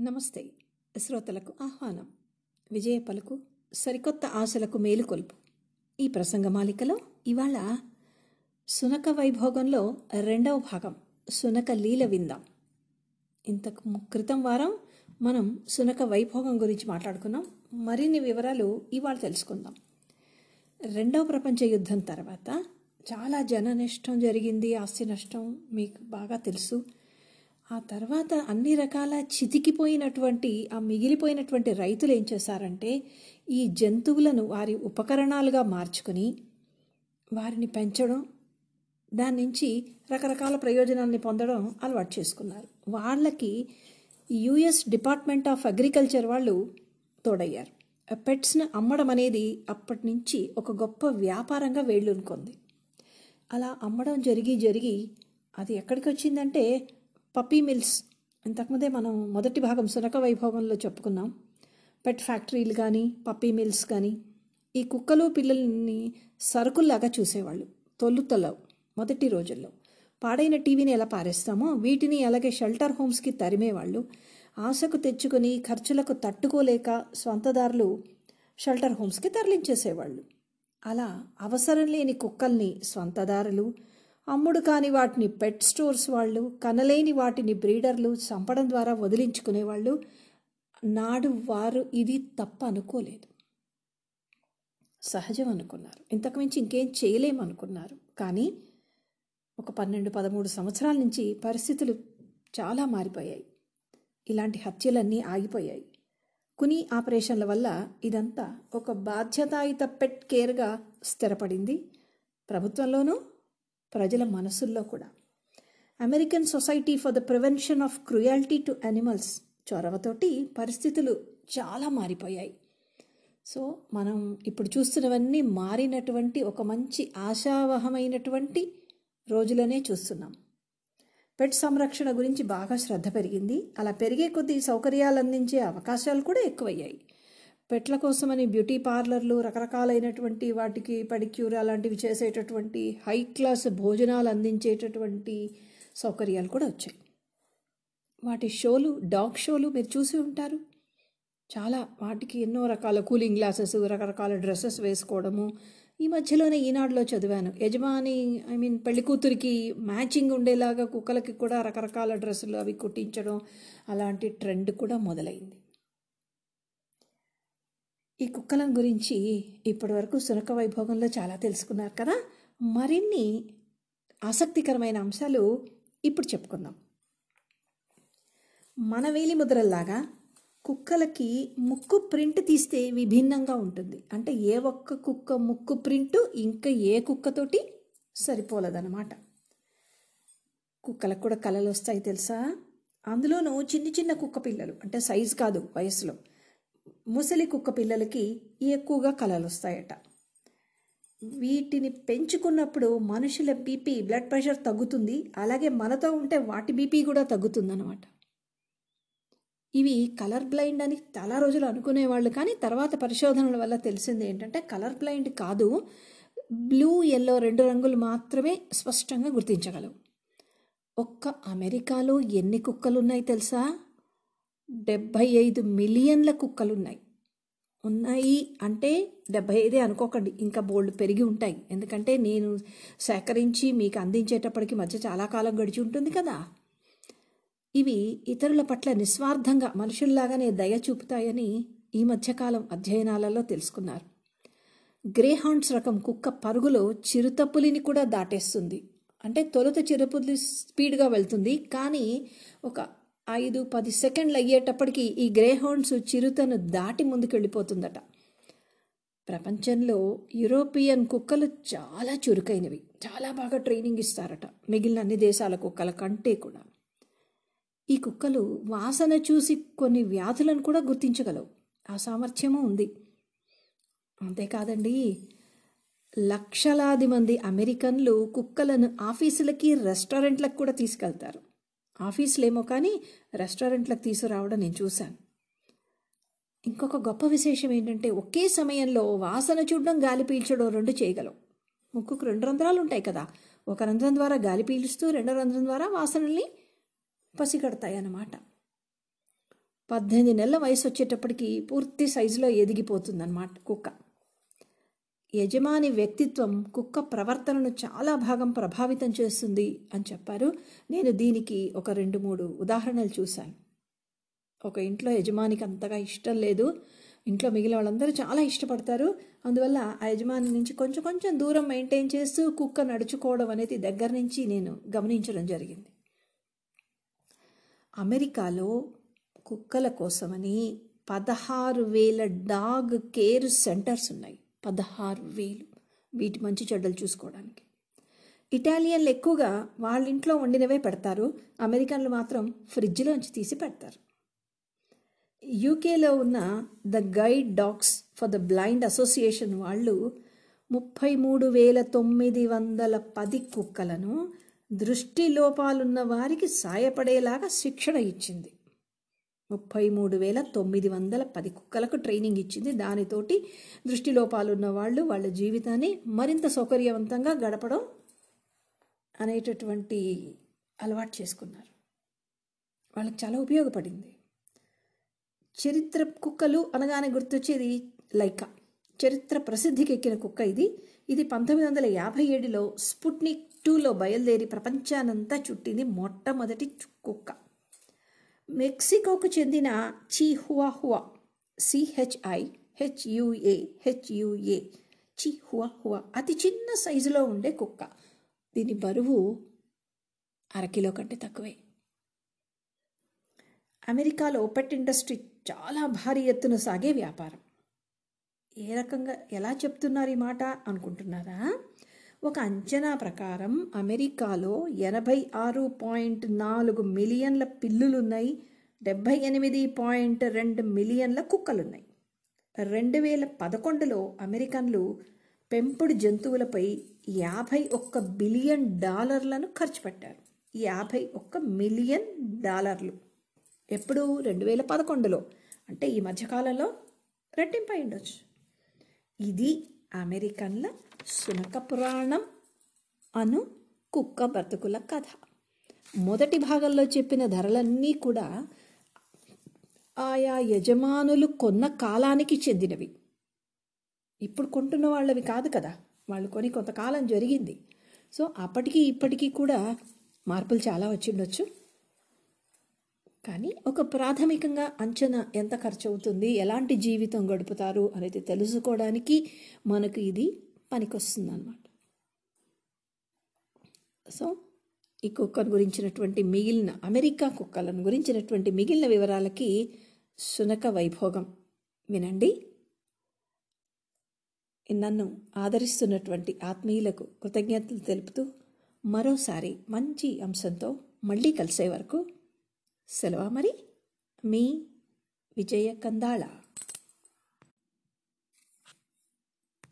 నమస్తే. శ్రోతలకు ఆహ్వానం. విజయ పలుకు సరికొత్త ఆశలకు మేలుకొల్పు ఈ ప్రసంగమాలికలో ఇవాళ సునక వైభోగంలో రెండవ భాగం సునక లీల విందాం. ఇంతకు ము- క్రితం వారం మనం సునక వైభోగం గురించి మాట్లాడుకున్నాం. మరిన్ని వివరాలు ఇవాళ తెలుసుకుందాం. రెండవ ప్రపంచ యుద్ధం తర్వాత చాలా జన నష్టం జరిగింది ఆస్తి నష్టం మీకు బాగా తెలుసు. ఆ తర్వాత అన్ని రకాల చితికిపోయినటువంటి ఆ మిగిలిపోయినటువంటి రైతులు ఏం చేశారంటే ఈ జంతువులను వారి ఉపకరణాలుగా మార్చుకుని వారిని పెంచడం దాని నుంచి రకరకాల ప్రయోజనాల్ని పొందడం అలవాటు చేసుకున్నారు. వాళ్ళకి యుఎస్ డిపార్ట్మెంట్ ఆఫ్ అగ్రికల్చర్ వాళ్ళు తోడయ్యారు. పెట్స్ని అమ్మడం అనేది అప్పటి నుంచి ఒక గొప్ప వ్యాపారంగా వేళ్ళునుకుంది. అలా అమ్మడం జరిగి జరిగి అది ఎక్కడికి వచ్చిందంటే పప్పీ మిల్స్. ఇంతకుముందే మనం మొదటి భాగం సునక వైభవంలో చెప్పుకున్నాం. పెట్ ఫ్యాక్టరీలు కానీ పప్పీ మిల్స్ కానీ ఈ కుక్కలు పిల్లల్ని సరుకుల్లాగా చూసేవాళ్ళు. తొలుతలవు మొదటి రోజుల్లో. పాడైన టీవీని ఎలా పారేస్తామో వీటిని అలాగే షెల్టర్ హోమ్స్కి తరిమేవాళ్ళు. ఆశకు తెచ్చుకొని ఖర్చులకు తట్టుకోలేక స్వంతదారులు షెల్టర్ హోమ్స్కి తరలించేసేవాళ్ళు. అలా అవసరం లేని కుక్కల్ని స్వంతదారులు అమ్ముడు కాని వాటిని పెట్ స్టోర్స్ వాళ్ళు కనలేని వాటిని బ్రీడర్లు చంపడం ద్వారా వదిలించుకునేవాళ్ళు. నాడు వారు ఇది తప్ప అనుకోలేదు. సహజం అనుకున్నారు. ఇంతకుమించి ఇంకేం చేయలేమనుకున్నారు కానీ ఒక పన్నెండు పదమూడు సంవత్సరాల నుంచి పరిస్థితులు చాలా మారిపోయాయి. ఇలాంటి హత్యలన్నీ ఆగిపోయాయి. కుని ఆపరేషన్ల వల్ల ఇదంతా ఒక బాధ్యతాయుత పెట్ కేర్గా స్థిరపడింది. ప్రభుత్వంలోనూ ప్రజల మనసుల్లో కూడా. American society for the prevention of cruelty to animals చొరవతోటి పరిస్థితులు చాలా మారిపోయాయి. సో మనం ఇప్పుడు చూస్తున్నవన్నీ మారినటువంటి ఒక మంచి ఆశావహమైనటువంటి రోజులనే చూస్తున్నాం. పెట్ సంరక్షణ గురించి బాగా శ్రద్ధ పెరిగింది. అలా పెరిగే కొద్దీ సౌకర్యాలు అందించే అవకాశాలు కూడా ఎక్కువయ్యాయి. పెట్ల కోసమని బ్యూటీ పార్లర్లు రకరకాలైనటువంటి వాటికి పడిక్యూర్ అలాంటివి చేసేటటువంటి హై క్లాస్ భోజనాలు అందించేటటువంటి సౌకర్యాలు కూడా వచ్చాయి. వాటి షోలు డాగ్ షోలు మీరు చూసి ఉంటారు. చాలా వాటికి ఎన్నో రకాల కూలింగ్ గ్లాసెస్ రకరకాల డ్రెస్సెస్ వేసుకోవడము. ఈ మధ్యలోనే ఈనాడులో చదివాను. యజమాని ఐ మీన్ పెళ్ళి కూతురికి మ్యాచింగ్ ఉండేలాగా కుక్కలకి కూడా రకరకాల డ్రెస్సులు అవి కుట్టించడం అలాంటి ట్రెండ్ కూడా మొదలైంది. ఈ కుక్కల గురించి ఇప్పటివరకు సునక వైభోగంలో చాలా తెలుసుకున్నారు కదా? మరిన్ని ఆసక్తికరమైన అంశాలు ఇప్పుడు చెప్పుకుందాం. మన వేలి ముద్రల్లాగా కుక్కలకి ముక్కు ప్రింట్ తీస్తే విభిన్నంగా ఉంటుంది. అంటే ఏ ఒక్క కుక్క ముక్కు ప్రింట్ ఇంకా ఏ కుక్కతోటి సరిపోలేదన్నమాట. కుక్కలకు కూడా కళలు వస్తాయి తెలుసా? అందులోనూ చిన్న చిన్న కుక్క పిల్లలు అంటే సైజు కాదు వయసులో ముసలి కుక్క పిల్లలకి ఎక్కువగా కలలు వస్తాయట వీటిని పెంచుకున్నప్పుడు మనుషుల బీపీ బ్లడ్ ప్రెషర్ తగ్గుతుంది. అలాగే మనతో ఉంటే వాటి బీపీ కూడా తగ్గుతుందన్నమాట. ఇవి కలర్ బ్లైండ్ అని చాలా రోజులు అనుకునేవాళ్ళు. కానీ తర్వాత పరిశోధనల వల్ల తెలిసింది ఏంటంటే కలర్ బ్లైండ్ కాదు. బ్లూ ఎల్లో రెండు రంగులు మాత్రమే స్పష్టంగా గుర్తించగలవు. ఒక్క అమెరికాలో ఎన్ని కుక్కలు ఉన్నాయి తెలుసా? డెబ్భై ఐదు మిలియన్ల కుక్కలున్నాయి. ఉన్నాయి అంటే డెబ్బై ఐదే అనుకోకండి. ఇంకా బోల్డ్ పెరిగి ఉంటాయి. ఎందుకంటే నేను సేకరించి మీకు అందించేటప్పటికి మధ్య చాలా కాలం గడిచి ఉంటుంది కదా. ఇవి ఇతరుల పట్ల నిస్వార్థంగా మనుషుల్లాగానే దయ చూపుతాయని ఈ మధ్యకాలం అధ్యయనాలలో తెలుసుకున్నారు. గ్రేహాండ్స్ రకం కుక్క పరుగులో చిరుతపులిని కూడా దాటేస్తుంది. అంటే తొలుత చిరుపులి స్పీడ్గా వెళ్తుంది. కానీ ఒక ఐదు పది సెకండ్లు అయ్యేటప్పటికి ఈ గ్రేహౌండ్స్ చిరుతను దాటి ముందుకెళ్ళిపోతుందట. ప్రపంచంలో యూరోపియన్ కుక్కలు చాలా చురుకైనవి. చాలా బాగా ట్రైనింగ్ ఇస్తారట మిగిలిన అన్ని దేశాల కుక్కల కంటే కూడా. ఈ కుక్కలు వాసన చూసి కొన్ని వ్యాధులను కూడా గుర్తించగలవు. ఆ సామర్థ్యము ఉంది. అంతేకాదండి లక్షలాది మంది అమెరికన్లు కుక్కలను ఆఫీసులకి రెస్టారెంట్లకు కూడా తీసుకెళ్తారు. ఆఫీసులేమో కానీ రెస్టారెంట్లకు తీసుకురావడం నేను చూశాను. ఇంకొక గొప్ప విశేషం ఏంటంటే ఒకే సమయంలో వాసన చూడడం గాలి పీల్చడం రెండు చేయగలం. ముక్కుకు రెండు రంధ్రాలు ఉంటాయి కదా ఒక రంధ్రం ద్వారా గాలి పీలుస్తూ రెండో రంధ్రం ద్వారా వాసనల్ని పసిగడతాయి అన్నమాట పద్దెనిమిది నెలల వయసు వచ్చేటప్పటికి పూర్తి సైజులో ఎదిగిపోతుందన్నమాట కుక్క. యజమాని వ్యక్తిత్వం కుక్క ప్రవర్తనను చాలా భాగం ప్రభావితం చేస్తుంది అని చెప్పారు. నేను దీనికి ఒక రెండు మూడు ఉదాహరణలు చూశాను. ఒక ఇంట్లో యజమానికి అంతగా ఇష్టం లేదు. ఇంట్లో మిగిలిన వాళ్ళందరూ చాలా ఇష్టపడతారు. అందువల్ల ఆ యజమాని నుంచి కొంచెం కొంచెం దూరం మెయింటైన్ చేస్తూ కుక్క నడుచుకోవడం అనేది దగ్గర నుంచి నేను గమనించడం జరిగింది. అమెరికాలో కుక్కల కోసమని పదహారు వేల డాగ్ కేర్ సెంటర్స్ ఉన్నాయి. పదహారు వేలు వీటి మంచి చెడ్డలు చూసుకోవడానికి. ఇటాలియన్లు ఎక్కువగా వాళ్ళ ఇంట్లో వండినవే పెడతారు. అమెరికన్లు మాత్రం ఫ్రిడ్జ్లోంచి తీసి పెడతారు. యూకేలో ఉన్న the guide dogs for the blind association వాళ్ళు ముప్పై మూడు వేల తొమ్మిది వందల పది కుక్కలను దృష్టి లోపాలున్న వారికి సాయపడేలాగా శిక్షణ ఇచ్చింది. ముప్పై మూడు వేల తొమ్మిది వందల పది కుక్కలకు ట్రైనింగ్ ఇచ్చింది. దానితోటి దృష్టిలోపాలున్న వాళ్ళు వాళ్ళ జీవితాన్ని మరింత సౌకర్యవంతంగా గడపడం అనేటటువంటి అలవాటు చేసుకున్నారు. వాళ్ళకి చాలా ఉపయోగపడింది. చరిత్ర కుక్కలు అనగానే గుర్తొచ్చేది లైకా. చరిత్ర ప్రసిద్ధికి ఎక్కిన కుక్క ఇది. ఇది పంతొమ్మిది వందల యాభై ఏడులో స్పుట్నిక్ టూలో బయలుదేరి ప్రపంచానంతా చుట్టింది మొట్టమొదటి కుక్క మెక్సికోకు చెందిన Chihuahua C H I H U A H U A Chihuahua అతి చిన్న సైజులో ఉండే కుక్క. దీని బరువు అరకిలో కంటే తక్కువే. అమెరికాలో పెట్ ఇండస్ట్రీ చాలా భారీ ఎత్తున సాగే వ్యాపారం. ఏ రకంగా ఎలా చెప్తున్నారు ఈ మాట అనుకుంటున్నారా? ఒక అంచనా ప్రకారం అమెరికాలో ఎనభై ఆరు పాయింట్ నాలుగు మిలియన్ల పిల్లులున్నాయి డెబ్భై ఎనిమిది పాయింట్ రెండు మిలియన్ల కుక్కలున్నాయి. రెండు వేల పదకొండులో అమెరికన్లు పెంపుడు జంతువులపై యాభై ఒక్క బిలియన్ డాలర్లను ఖర్చు పెట్టారు. యాభై ఒక్క మిలియన్ డాలర్లు. ఎప్పుడు? రెండు వేల పదకొండులో. అంటే ఈ మధ్యకాలంలో రెట్టింపై ఉండొచ్చు. ఇది అమెరికన్ల సునక పురాణం అను కుక్క బ్రతుకుల కథ. మొదటి భాగంలో చెప్పిన ధరలన్నీ కూడా ఆయా యజమానులు కొన్న కాలానికి చెందినవి. ఇప్పుడు కొంటున్న వాళ్ళవి కాదు కదా. వాళ్ళు కొని కొంతకాలం జరిగింది. సో అప్పటికి ఇప్పటికీ కూడా మార్పులు చాలా వచ్చిండొచ్చు. కానీ ఒక ప్రాథమికంగా అంచనా ఎంత ఖర్చు అవుతుంది ఎలాంటి జీవితం గడుపుతారు అనేది తెలుసుకోవడానికి మనకు ఇది పనికొస్తుంది అన్నమాట సో ఈ కుక్కను గురించినటువంటి మిగిలిన అమెరికా కుక్కలను గురించినటువంటి మిగిలిన వివరాలకి శునక వైభోగం వినండి. నన్ను ఆదరిస్తున్నటువంటి ఆత్మీయులకు కృతజ్ఞతలు తెలుపుతూ మరోసారి మంచి అంశంతో మళ్ళీ కలిసే వరకు సెలవా మరి? మీ విజయ కందాళ